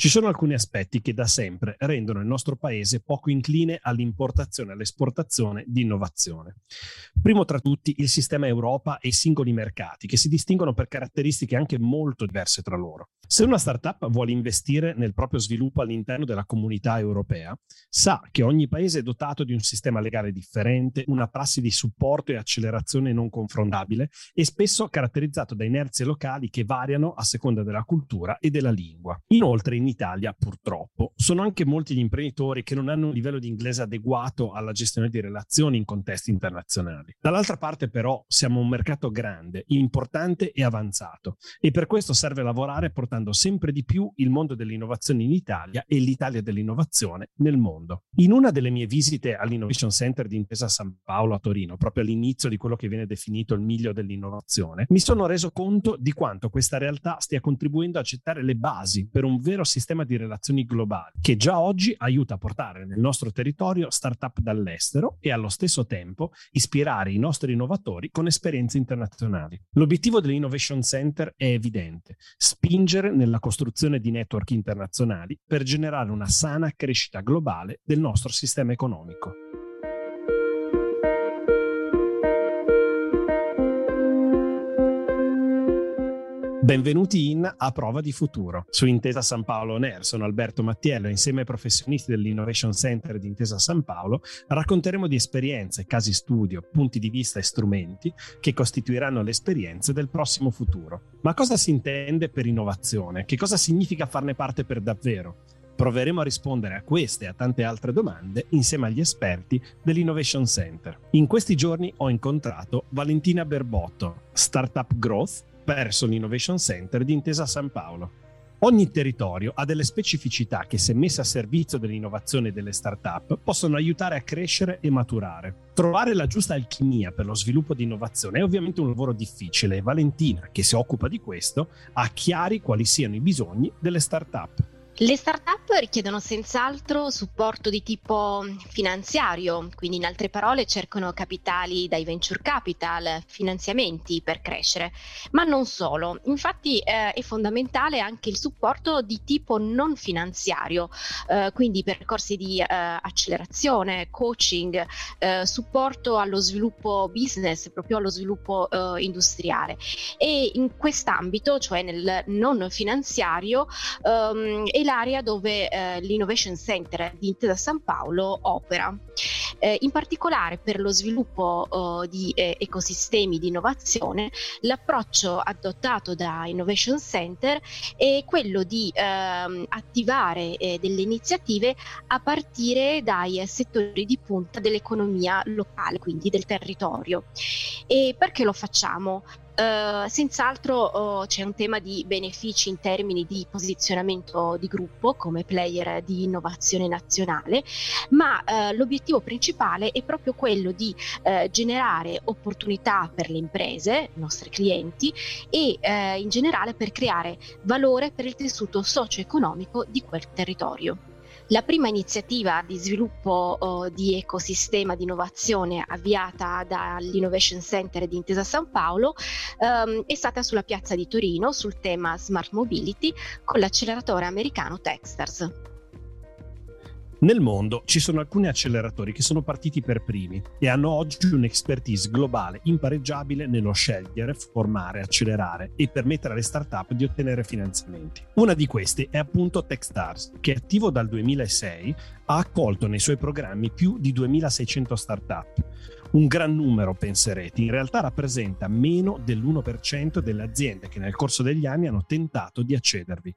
Ci sono alcuni aspetti che da sempre rendono il nostro paese poco incline all'importazione e all'esportazione di innovazione. Primo tra tutti il sistema Europa e i singoli mercati, che si distinguono per caratteristiche anche molto diverse tra loro. Se una startup vuole investire nel proprio sviluppo all'interno della comunità europea, sa che ogni paese è dotato di un sistema legale differente, una prassi di supporto e accelerazione non confrontabile e spesso caratterizzato da inerzie locali che variano a seconda della cultura e della lingua. Inoltre in Italia, purtroppo, sono anche molti gli imprenditori che non hanno un livello di inglese adeguato alla gestione di relazioni in contesti internazionali. Dall'altra parte, però, siamo un mercato grande, importante e avanzato e per questo serve lavorare portando sempre di più il mondo dell'innovazione in Italia e l'Italia dell'innovazione nel mondo. In una delle mie visite all'Innovation Center di Intesa San Paolo a Torino, proprio all'inizio di quello che viene definito il miglio dell'innovazione, mi sono reso conto di quanto questa realtà stia contribuendo a gettare le basi per un vero sistema sistema di relazioni globali che già oggi aiuta a portare nel nostro territorio start-up dall'estero e allo stesso tempo ispirare i nostri innovatori con esperienze internazionali. L'obiettivo dell'Innovation Center è evidente, spingere nella costruzione di network internazionali per generare una sana crescita globale del nostro sistema economico. Benvenuti in A Prova di Futuro. Su Intesa San Paolo Air sono Alberto Mattiello e insieme ai professionisti dell'Innovation Center di Intesa San Paolo racconteremo di esperienze, casi studio, punti di vista e strumenti che costituiranno le esperienze del prossimo futuro. Ma cosa si intende per innovazione? Che cosa significa farne parte per davvero? Proveremo a rispondere a queste e a tante altre domande insieme agli esperti dell'Innovation Center. In questi giorni ho incontrato Valentina Berbotto, Startup Growth verso l'Innovation Center di Intesa San Paolo. Ogni territorio ha delle specificità che, se messe a servizio dell'innovazione e delle start-up, possono aiutare a crescere e maturare. Trovare la giusta alchimia per lo sviluppo di innovazione è ovviamente un lavoro difficile e Valentina, che si occupa di questo, ha chiari quali siano i bisogni delle start-up. Le start-up richiedono senz'altro supporto di tipo finanziario, quindi in altre parole cercano capitali dai venture capital, finanziamenti per crescere, ma non solo. Infatti eh, è fondamentale anche il supporto di tipo non finanziario, eh, quindi percorsi di eh, accelerazione, coaching, eh, supporto allo sviluppo business, proprio allo sviluppo eh, industriale. E in quest'ambito, cioè nel non finanziario, ehm, è l'area dove eh, l'Innovation Center di Intesa San Paolo opera. Eh, in particolare per lo sviluppo oh, di eh, ecosistemi di innovazione, l'approccio adottato da Innovation Center è quello di ehm, attivare eh, delle iniziative a partire dai settori di punta dell'economia locale, quindi del territorio. E perché lo facciamo? Uh, senz'altro uh, c'è un tema di benefici in termini di posizionamento di gruppo come player di innovazione nazionale, ma uh, l'obiettivo principale è proprio quello di generare opportunità per le imprese, i nostri clienti e in generale per creare valore per il tessuto socio-economico di quel territorio. La prima iniziativa di sviluppo uh, di ecosistema di innovazione avviata dall'Innovation Center di Intesa San Paolo um, è stata sulla piazza di Torino sul tema Smart Mobility con l'acceleratore americano Techstars. Nel mondo ci sono alcuni acceleratori che sono partiti per primi e hanno oggi un'expertise globale impareggiabile nello scegliere, formare, accelerare e permettere alle start-up di ottenere finanziamenti. Una di queste è appunto Techstars, che attivo dal 2006 ha accolto nei suoi programmi più di 2600 start-up un gran numero, penserete, in realtà rappresenta meno dell'1% delle aziende che nel corso degli anni hanno tentato di accedervi.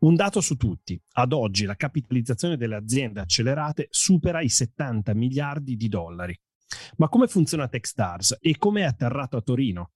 Un dato su tutti, ad oggi la capitalizzazione delle aziende accelerate supera i 70 miliardi di dollari. Ma come funziona Techstars e come è atterrato a Torino?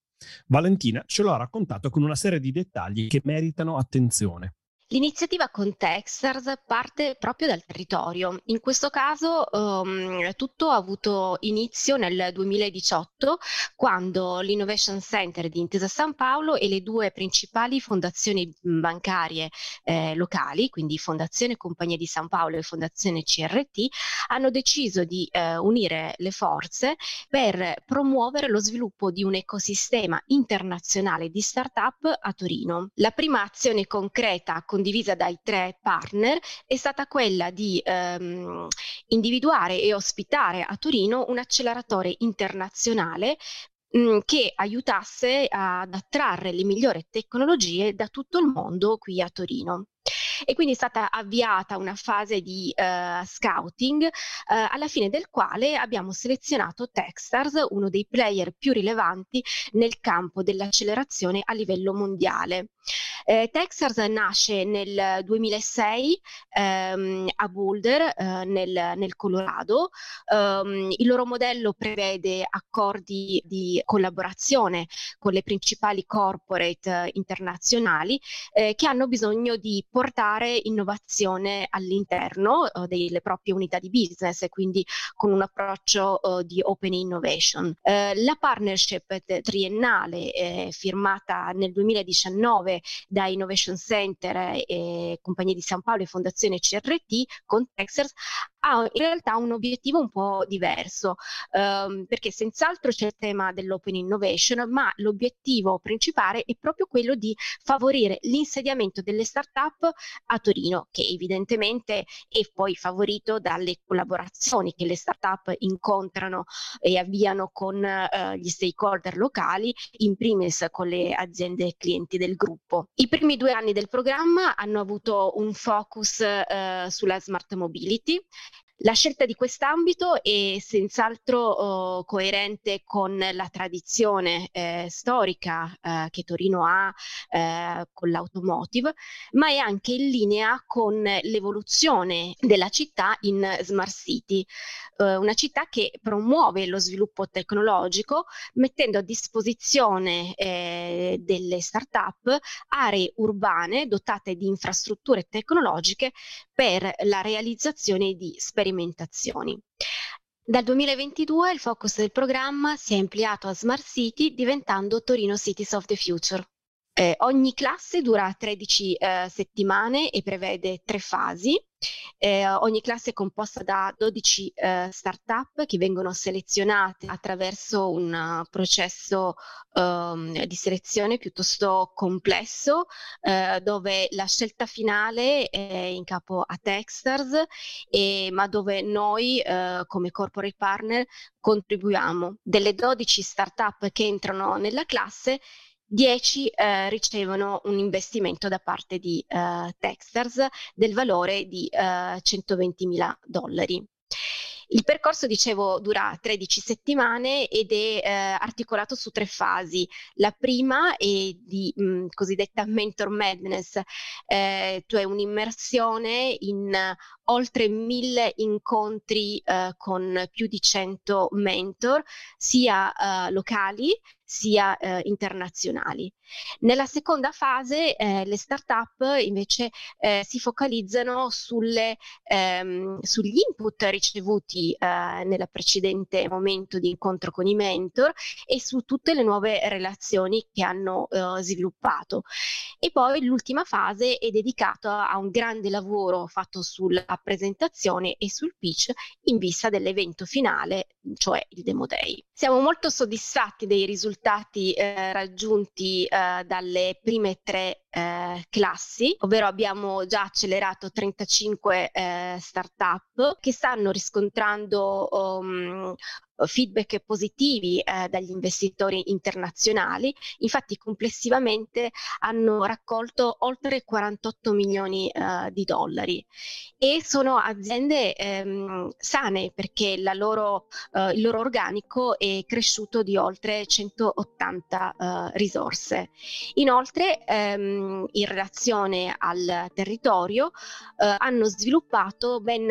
Valentina ce lo ha raccontato con una serie di dettagli che meritano attenzione. L'iniziativa con Techstars parte proprio dal territorio. In questo caso um, tutto ha avuto inizio nel 2018 quando l'Innovation Center di Intesa San Paolo e le due principali fondazioni bancarie eh, locali, quindi Fondazione Compagnia di San Paolo e Fondazione CRT, hanno deciso di eh, unire le forze per promuovere lo sviluppo di un ecosistema internazionale di start-up a Torino. La prima azione concreta condivisa dai tre partner è stata quella di ehm, individuare e ospitare a Torino un acceleratore internazionale che aiutasse ad attrarre le migliori tecnologie da tutto il mondo qui a Torino e quindi è stata avviata una fase di uh, scouting uh, alla fine del quale abbiamo selezionato Techstars, uno dei player più rilevanti nel campo dell'accelerazione a livello mondiale. Eh, Techstars nasce nel 2006 ehm, a Boulder, eh, nel, nel, Colorado. Um, il loro modello prevede accordi di collaborazione con le principali corporate eh, internazionali eh, che hanno bisogno di portare innovazione all'interno uh, delle proprie unità di business e quindi con un approccio uh, di open innovation. Uh, la partnership triennale firmata nel 2019 da Innovation Center e Compagnia di San Paolo e Fondazione CRT con Texas ha in realtà un obiettivo un po' diverso, ehm, perché senz'altro c'è il tema dell'open innovation, ma l'obiettivo principale è proprio quello di favorire l'insediamento delle start-up a Torino, che evidentemente è poi favorito dalle collaborazioni che le start-up incontrano e avviano con eh, gli stakeholder locali, in primis con le aziende clienti del gruppo. I primi due anni del programma hanno avuto un focus eh, sulla smart mobility la scelta di quest'ambito è senz'altro oh, coerente con la tradizione eh, storica eh, che Torino ha eh, con l'automotive, ma è anche in linea con l'evoluzione della città in Smart City, eh, una città che promuove lo sviluppo tecnologico mettendo a disposizione eh, delle start-up aree urbane dotate di infrastrutture tecnologiche per la realizzazione di sperimentazioni. Dal 2022 il focus del programma si è ampliato a Smart City diventando Torino Cities of the Future. Eh, ogni classe dura 13 eh, settimane e prevede tre fasi. Eh, ogni classe è composta da 12 eh, start-up che vengono selezionate attraverso un uh, processo um, di selezione piuttosto complesso, eh, dove la scelta finale è in capo a Techstars, e, ma dove noi eh, come corporate partner contribuiamo. Delle 12 start-up che entrano nella classe, 10 eh, ricevono un investimento da parte di eh, Techstars del valore di eh, 120.000 dollari. Il percorso, dicevo, dura 13 settimane ed è eh, articolato su tre fasi. La prima è di mh, mm, cosiddetta mentor madness, eh, cioè un'immersione in oltre mille incontri eh, con più di 100 mentor, sia eh, locali sia eh, internazionali. Nella seconda fase eh, le start-up invece eh, si focalizzano sulle, ehm, sugli input ricevuti eh, nel precedente momento di incontro con i mentor e su tutte le nuove relazioni che hanno sviluppato. E poi l'ultima fase è dedicata a un grande lavoro fatto sulla presentazione e sul pitch in vista dell'evento finale, cioè il Demo Day. Siamo molto soddisfatti dei risultati eh, raggiunti eh, dalle prime tre eh, classi, ovvero abbiamo già accelerato 35 eh, start-up che stanno riscontrando um, feedback positivi eh, dagli investitori internazionali. Infatti complessivamente hanno raccolto oltre 48 milioni eh, di dollari e sono aziende ehm, sane perché loro, eh, il loro organico è cresciuto di oltre 180 eh, risorse. Inoltre ehm, in relazione al territorio eh, hanno sviluppato ben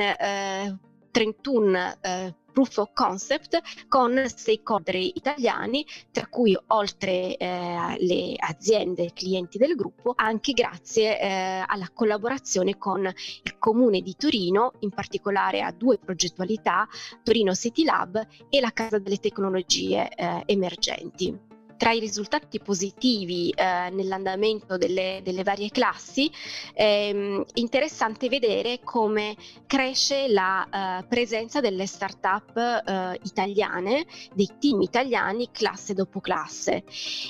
31 eh, proof of concept con stakeholder italiani, tra cui oltre eh, le aziende clienti del gruppo, anche grazie eh, alla collaborazione con il Comune di Torino, in particolare a due progettualità, Torino City Lab e la Casa delle Tecnologie eh, Emergenti tra i risultati positivi eh, nell'andamento delle, delle, varie classi, è ehm, interessante vedere come cresce la uh, presenza delle start-up uh, italiane, dei team italiani classe dopo classe.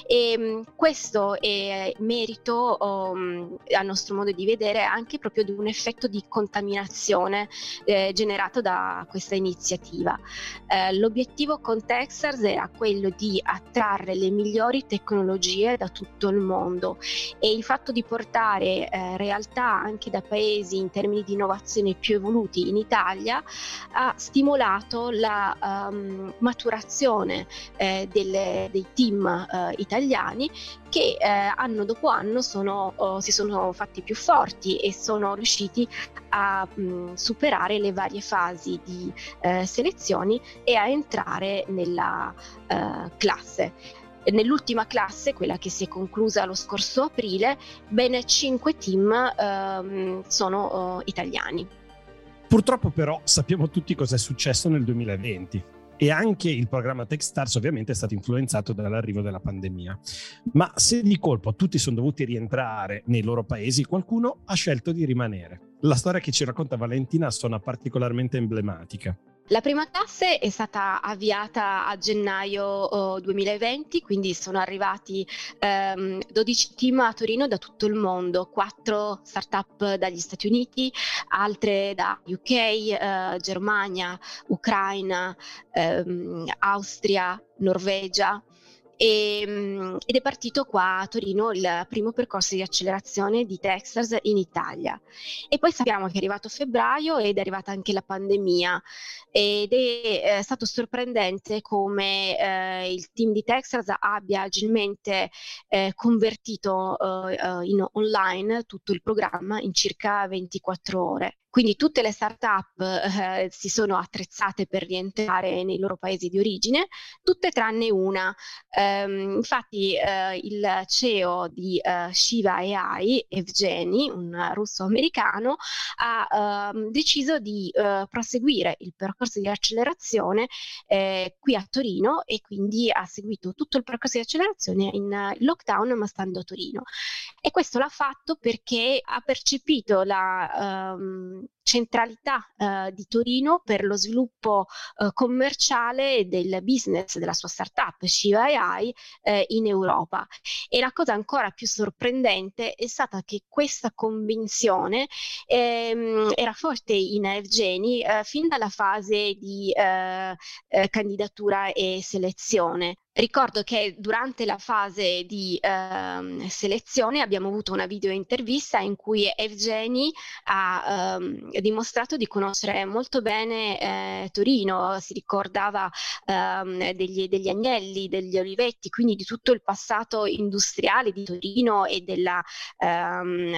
E um, questo è merito, um, a nostro modo di vedere, anche proprio di un effetto di contaminazione eh, generato da questa iniziativa. Eh, l'obiettivo con Texas era quello di attrarre le migliori tecnologie da tutto il mondo e il fatto di portare eh, realtà anche da paesi in termini di innovazione più evoluti in Italia ha stimolato la um, maturazione eh, delle, dei team eh, italiani che eh, anno dopo anno sono, oh, si sono fatti più forti e sono riusciti a mh, superare le varie fasi di eh, selezioni e a entrare nella eh, classe. Nell'ultima classe, quella che si è conclusa lo scorso aprile, ben cinque team ehm, sono uh, italiani. Purtroppo però sappiamo tutti cosa è successo nel 2020 e anche il programma Techstars ovviamente è stato influenzato dall'arrivo della pandemia. Ma se di colpo tutti sono dovuti rientrare nei loro paesi, qualcuno ha scelto di rimanere. La storia che ci racconta Valentina suona particolarmente emblematica. La prima classe è stata avviata a gennaio oh, 2020, quindi sono arrivati ehm, 12 team a Torino da tutto il mondo, 4 start-up dagli Stati Uniti, altre da UK, eh, Germania, Ucraina, ehm, Austria, Norvegia. E, ehm, ed è partito qua a Torino il primo percorso di accelerazione di Texas in Italia. E poi sappiamo che è arrivato febbraio ed è arrivata anche la pandemia ed è eh, stato sorprendente come eh, il team di Texas abbia agilmente eh, convertito eh, eh, in online tutto il programma in circa 24 ore. Quindi tutte le start-up eh, si sono attrezzate per rientrare nei loro paesi di origine, tutte tranne una. Um, infatti eh, il CEO di uh, Shiva AI, Evgeny, un russo americano, ha uh, deciso di uh, proseguire il percorso di accelerazione eh, qui a Torino e quindi ha seguito tutto il percorso di accelerazione in lockdown ma stando a Torino. E questo l'ha fatto perché ha percepito la... Um, centralità eh, di Torino per lo sviluppo eh, commerciale del business della sua startup Shiva AI eh, in Europa. E la cosa ancora più sorprendente è stata che questa convinzione ehm, era forte in Evgeni eh, fin dalla fase di eh, eh, candidatura e selezione. Ricordo che durante la fase di ehm, selezione abbiamo avuto una video intervista in cui Evgeny ha ehm, dimostrato di conoscere molto bene eh, Torino, si ricordava ehm, degli, degli, agnelli, degli olivetti, quindi di tutto il passato industriale di Torino e della, ehm,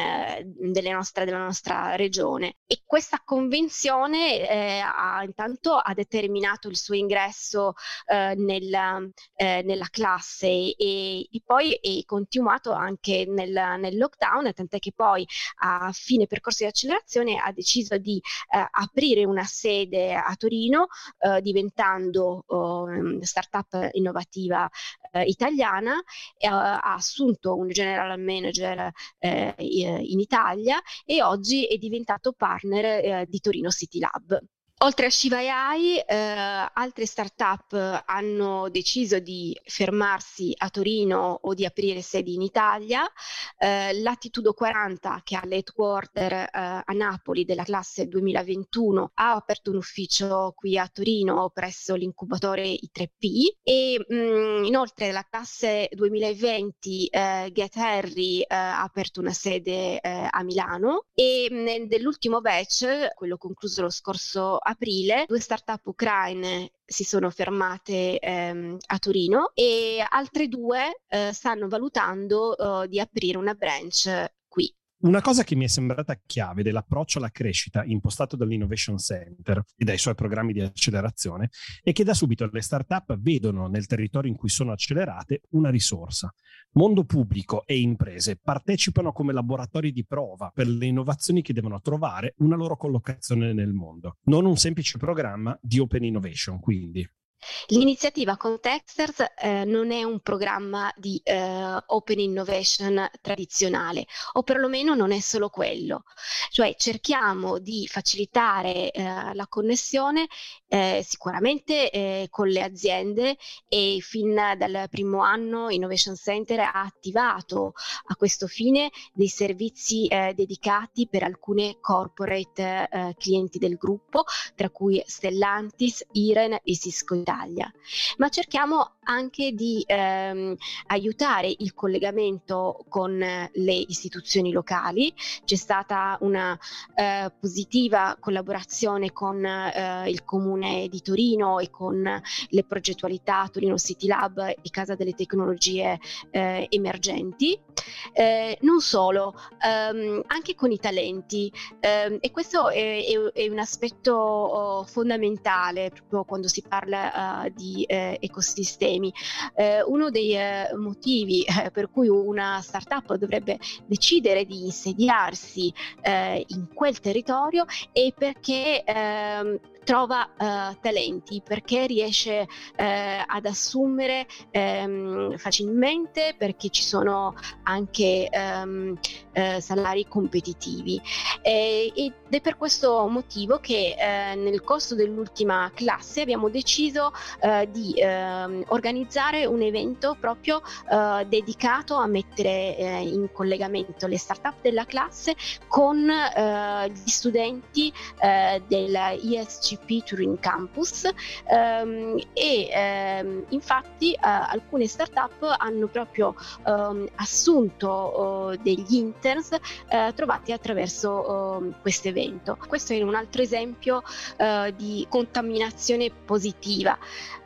nostre, della nostra regione. E questa convenzione eh, ha, intanto ha determinato il suo ingresso eh, nel eh, nella classe e, e poi è continuato anche nel, nel, lockdown, tant'è che poi a fine percorso di accelerazione ha deciso di eh, aprire una sede a Torino eh, diventando eh, startup innovativa eh, italiana, ha assunto un general manager eh, in Italia e oggi è diventato partner eh, di Torino City Lab. Oltre a Shiva AI, eh, altre start-up hanno deciso di fermarsi a Torino o di aprire sedi in Italia. Eh, Latitudo 40, che ha l'headquarter eh, a Napoli della classe 2021, ha aperto un ufficio qui a Torino presso l'incubatore I3P e mh, mm, inoltre la classe 2020 eh, Get Harry eh, ha aperto una sede eh, a Milano e mh, nell'ultimo batch, quello concluso lo scorso aprile due start-up ucraine si sono fermate ehm, a Torino e altre due eh, stanno valutando eh, di aprire una branch. Una cosa che mi è sembrata chiave dell'approccio alla crescita impostato dall'Innovation Center e dai suoi programmi di accelerazione è che da subito le start-up vedono nel territorio in cui sono accelerate una risorsa. Mondo pubblico e imprese partecipano come laboratori di prova per le innovazioni che devono trovare una loro collocazione nel mondo. Non un semplice programma di open innovation, quindi. L'iniziativa con Techsters eh, non è un programma di eh, open innovation tradizionale, o perlomeno non è solo quello. Cioè cerchiamo di facilitare eh, la connessione eh, sicuramente eh, con le aziende e fin dal primo anno Innovation Center ha attivato a questo fine dei servizi eh, dedicati per alcune corporate clienti del gruppo, tra cui Stellantis, Iren e Cisco Italia, ma cerchiamo anche di ehm, aiutare il collegamento con le istituzioni locali. C'è stata una eh, positiva collaborazione con eh, il comune di Torino e con le progettualità Torino City Lab e Casa delle Tecnologie eh, Emergenti. Eh, non solo, ehm, anche con i talenti ehm, e questo è, è, è un aspetto oh, fondamentale proprio quando si parla uh, di eh, ecosistemi. Eh, uno dei eh, motivi eh, per cui una startup dovrebbe decidere di insediarsi eh, in quel territorio è perché ehm, trova uh, talenti perché riesce uh, ad assumere um, facilmente perché ci sono anche um, uh, salari competitivi. E, ed è per questo motivo che nel corso dell'ultima classe abbiamo deciso di ehm, organizzare un evento proprio dedicato a mettere in collegamento le start-up della classe con gli studenti dell'ISC ICP Turing Campus ehm, e ehm, infatti eh, alcune startup hanno proprio ehm, assunto eh, degli interns eh, trovati attraverso ehm, questo evento. Questo è un altro esempio eh, di contaminazione positiva.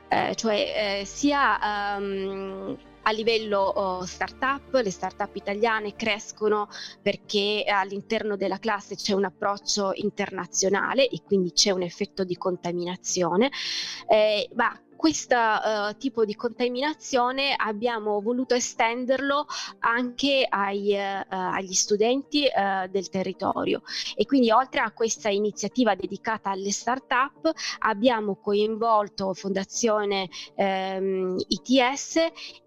Eh, cioè eh, sia um, a livello oh, startup, le startup italiane crescono perché all'interno della classe c'è un approccio internazionale e quindi c'è un effetto di contaminazione, eh, ma questo uh, tipo di contaminazione abbiamo voluto estenderlo anche ai, uh, agli studenti uh, del territorio. E quindi oltre a questa iniziativa dedicata alle start-up abbiamo coinvolto Fondazione ehm, ITS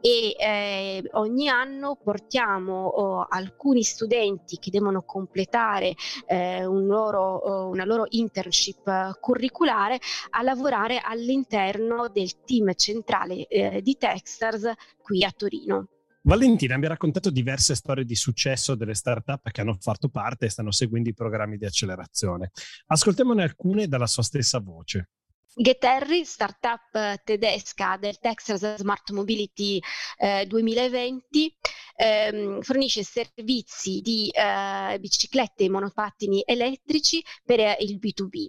e eh, ogni anno portiamo oh, alcuni studenti che devono completare eh, un loro, oh, una loro internship curriculare a lavorare all'interno del del team centrale eh, di Techstars qui a Torino. Valentina mi ha raccontato diverse storie di successo delle start-up che hanno fatto parte e stanno seguendo i programmi di accelerazione. Ascoltiamone alcune dalla sua stessa voce. Geterri, startup tedesca del Texas Smart Mobility eh, 2020, ehm, fornisce servizi di eh, biciclette e monopattini elettrici per il B2B.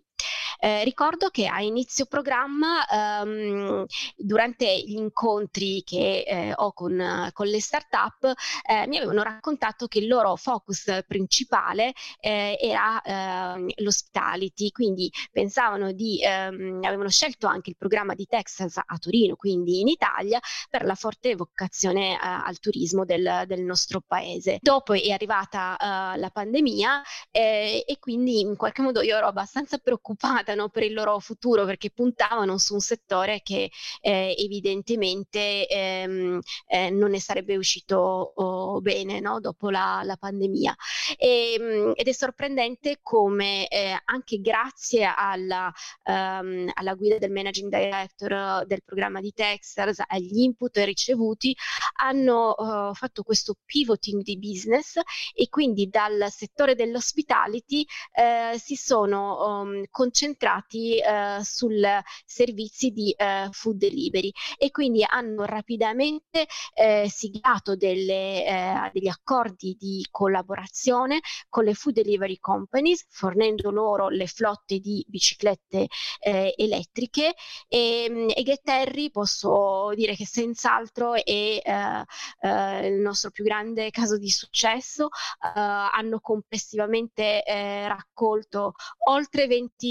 Eh, ricordo che a inizio programma, ehm, durante gli incontri che eh, ho con, con, le start-up, eh, mi avevano raccontato che il loro focus principale eh, era ehm, l'hospitality, quindi pensavano di, ehm, avevano scelto anche il programma di Texas a Torino, quindi in Italia, per la forte vocazione eh, al turismo del, del, nostro paese. Dopo è arrivata uh, la pandemia eh, e quindi in qualche modo io ero abbastanza preoccupata no, per il loro futuro perché puntavano su un settore che eh, evidentemente ehm, eh, non ne sarebbe uscito oh, bene no, dopo la, la pandemia. E, ehm, ed è sorprendente come eh, anche grazie alla, um, alla, guida del managing director del programma di Texas, agli input ricevuti, hanno uh, fatto questo pivoting di business e quindi dal settore dell'hospitality eh, si sono um, concentrati eh, sul servizi di eh, food delivery. E quindi hanno rapidamente eh, siglato delle, eh, degli accordi di collaborazione con le food delivery companies, fornendo loro le flotte di biciclette eh, elettriche. E, mm, e Getterri posso dire che senz'altro è eh, il nostro più grande caso di successo, hanno complessivamente raccolto oltre 20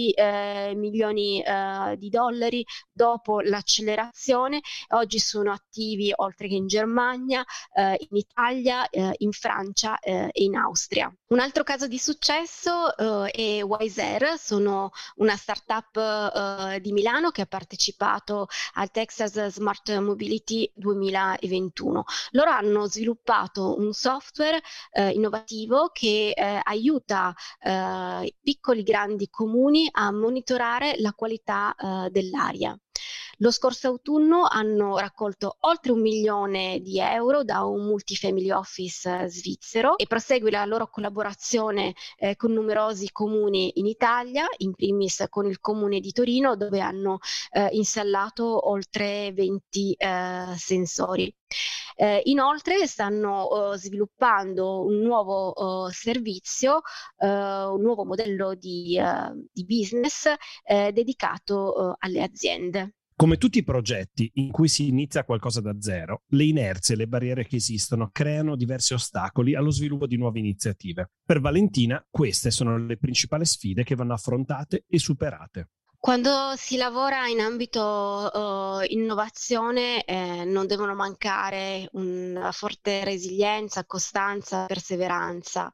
milioni di dollari dopo l'accelerazione. Oggi sono attivi oltre che in Germania, eh, in Italia, eh, in Francia eh, e in Austria. Un altro caso di successo eh, è Wiser, sono una startup eh, di Milano che ha partecipato al Texas Smart Mobility 2021. Loro hanno sviluppato un software eh, innovativo che aiuta piccoli grandi comuni a monitorare la qualità dell'aria. Lo scorso autunno hanno raccolto oltre un milione di euro da un multifamily office eh, svizzero e prosegue la loro collaborazione eh, con numerosi comuni in Italia, in primis con il comune di Torino dove hanno eh, installato oltre 20 eh, sensori. Eh, inoltre stanno uh, sviluppando un nuovo uh, servizio, uh, un nuovo modello di, di business dedicato alle aziende. Come tutti i progetti in cui si inizia qualcosa da zero, le inerzie e le barriere che esistono creano diversi ostacoli allo sviluppo di nuove iniziative. Per Valentina queste sono le principali sfide che vanno affrontate e superate. Quando si lavora in ambito uh, innovazione eh, non devono mancare una forte resilienza, costanza, perseveranza,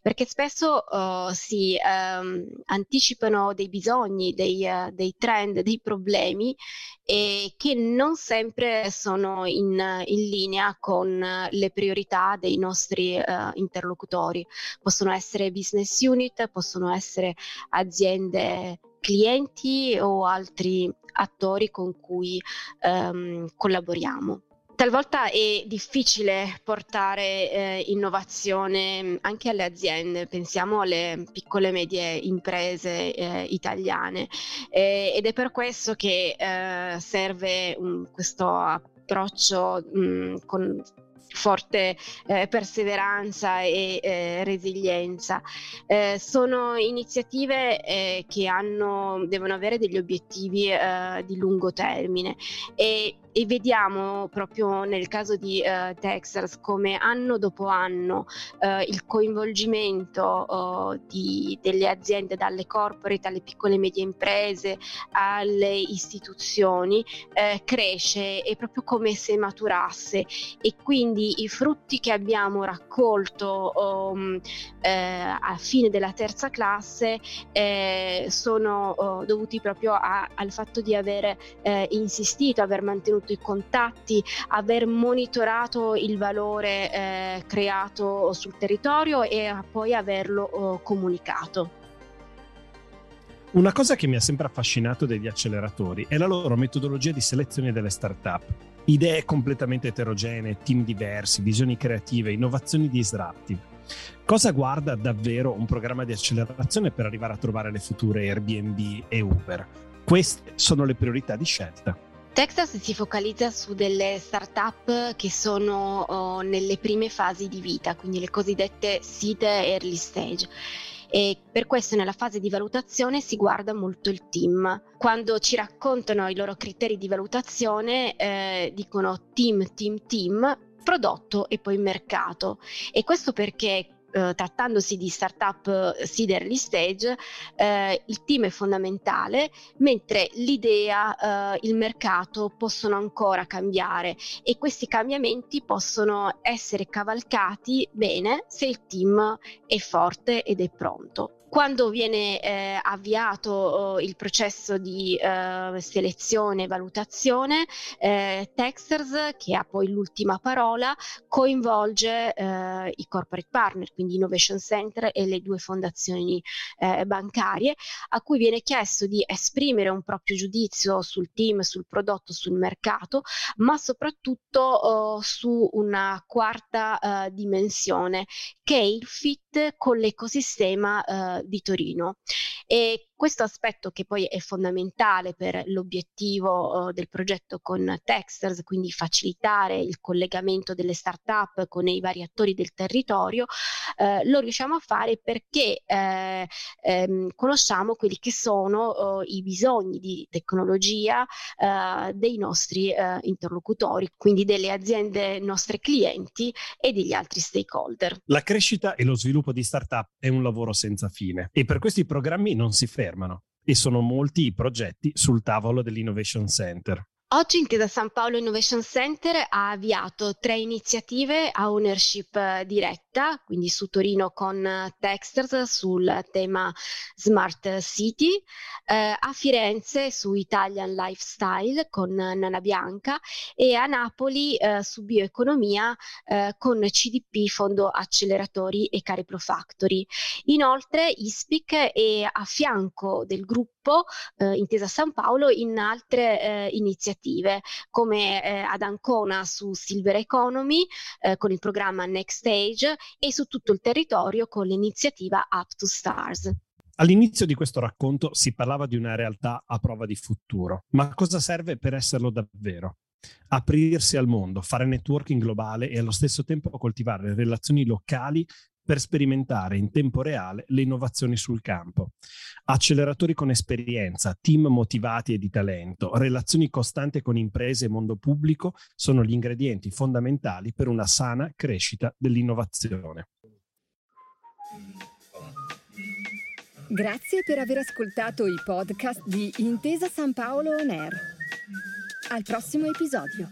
perché spesso uh, si um, anticipano dei bisogni, dei, uh, dei, trend, dei problemi e che non sempre sono in, in linea con le priorità dei nostri interlocutori. Possono essere business unit, possono essere aziende clienti o altri attori con cui ehm, collaboriamo. Talvolta è difficile portare eh, innovazione anche alle aziende, pensiamo alle piccole e medie imprese eh, italiane eh, ed è per questo che eh, serve um, questo approccio mh, con forte eh, perseveranza e eh, resilienza. Eh, sono iniziative eh, che hanno, devono avere degli obiettivi eh, di lungo termine e e vediamo proprio nel caso di uh, Texas come anno dopo anno il coinvolgimento uh, di, delle aziende dalle corporate alle piccole e medie imprese alle istituzioni cresce è proprio come se maturasse e quindi i frutti che abbiamo raccolto um, a fine della terza classe sono dovuti proprio a, al fatto di aver insistito, aver mantenuto i contatti, aver monitorato il valore eh, creato sul territorio e poi averlo eh, comunicato. Una cosa che mi ha sempre affascinato degli acceleratori è la loro metodologia di selezione delle start-up. Idee completamente eterogenee, team diversi, visioni creative, innovazioni disruptive. Cosa guarda davvero un programma di accelerazione per arrivare a trovare le future Airbnb e Uber? Queste sono le priorità di scelta. Texas si focalizza su delle start-up che sono oh, nelle prime fasi di vita, quindi le cosiddette seed early stage. E per questo nella fase di valutazione si guarda molto il team. Quando ci raccontano i loro criteri di valutazione eh, dicono team, team, team, prodotto e poi mercato. E questo perché eh, trattandosi di startup eh, seed early stage, eh, il team è fondamentale, mentre l'idea, eh, il mercato possono ancora cambiare e questi cambiamenti possono essere cavalcati bene se il team è forte ed è pronto. Quando viene eh, avviato oh, il processo di eh, selezione e valutazione, eh, Texters, che ha poi l'ultima parola, coinvolge eh, i corporate partner, quindi Innovation Center e le due fondazioni eh, bancarie, a cui viene chiesto di esprimere un proprio giudizio sul team, sul prodotto, sul mercato, ma soprattutto oh, su una quarta eh, dimensione, che è il fit con l'ecosistema di Torino. E Questo aspetto che poi è fondamentale per l'obiettivo uh, del progetto con Texters, quindi facilitare il collegamento delle start-up con i vari attori del territorio, uh, lo riusciamo a fare perché eh, ehm, conosciamo quelli che sono uh, i bisogni di tecnologia dei nostri interlocutori, quindi delle aziende nostre clienti e degli altri stakeholder. La crescita e lo sviluppo di start-up è un lavoro senza fine e per questi programmi non si ferma fermano e sono molti i progetti sul tavolo dell'Innovation Center. Oggi Intesa San Paolo Innovation Center ha avviato tre iniziative a ownership eh, diretta, quindi su Torino con eh, Texters sul tema Smart City, eh, a Firenze su Italian Lifestyle con Nana Bianca e a Napoli eh, su bioeconomia eh, con CDP Fondo Acceleratori e Caripro Factory. Inoltre ISPIC è a fianco del gruppo eh, Intesa San Paolo in altre iniziative iniziative come eh, ad Ancona su Silver Economy eh, con il programma Next Stage e su tutto il territorio con l'iniziativa Up to Stars. All'inizio di questo racconto si parlava di una realtà a prova di futuro, ma cosa serve per esserlo davvero? Aprirsi al mondo, fare networking globale e allo stesso tempo coltivare relazioni locali per sperimentare in tempo reale le innovazioni sul campo. Acceleratori con esperienza, team motivati e di talento, relazioni costanti con imprese e mondo pubblico sono gli ingredienti fondamentali per una sana crescita dell'innovazione. Grazie per aver ascoltato i podcast di Intesa San Paolo On Air. Al prossimo episodio.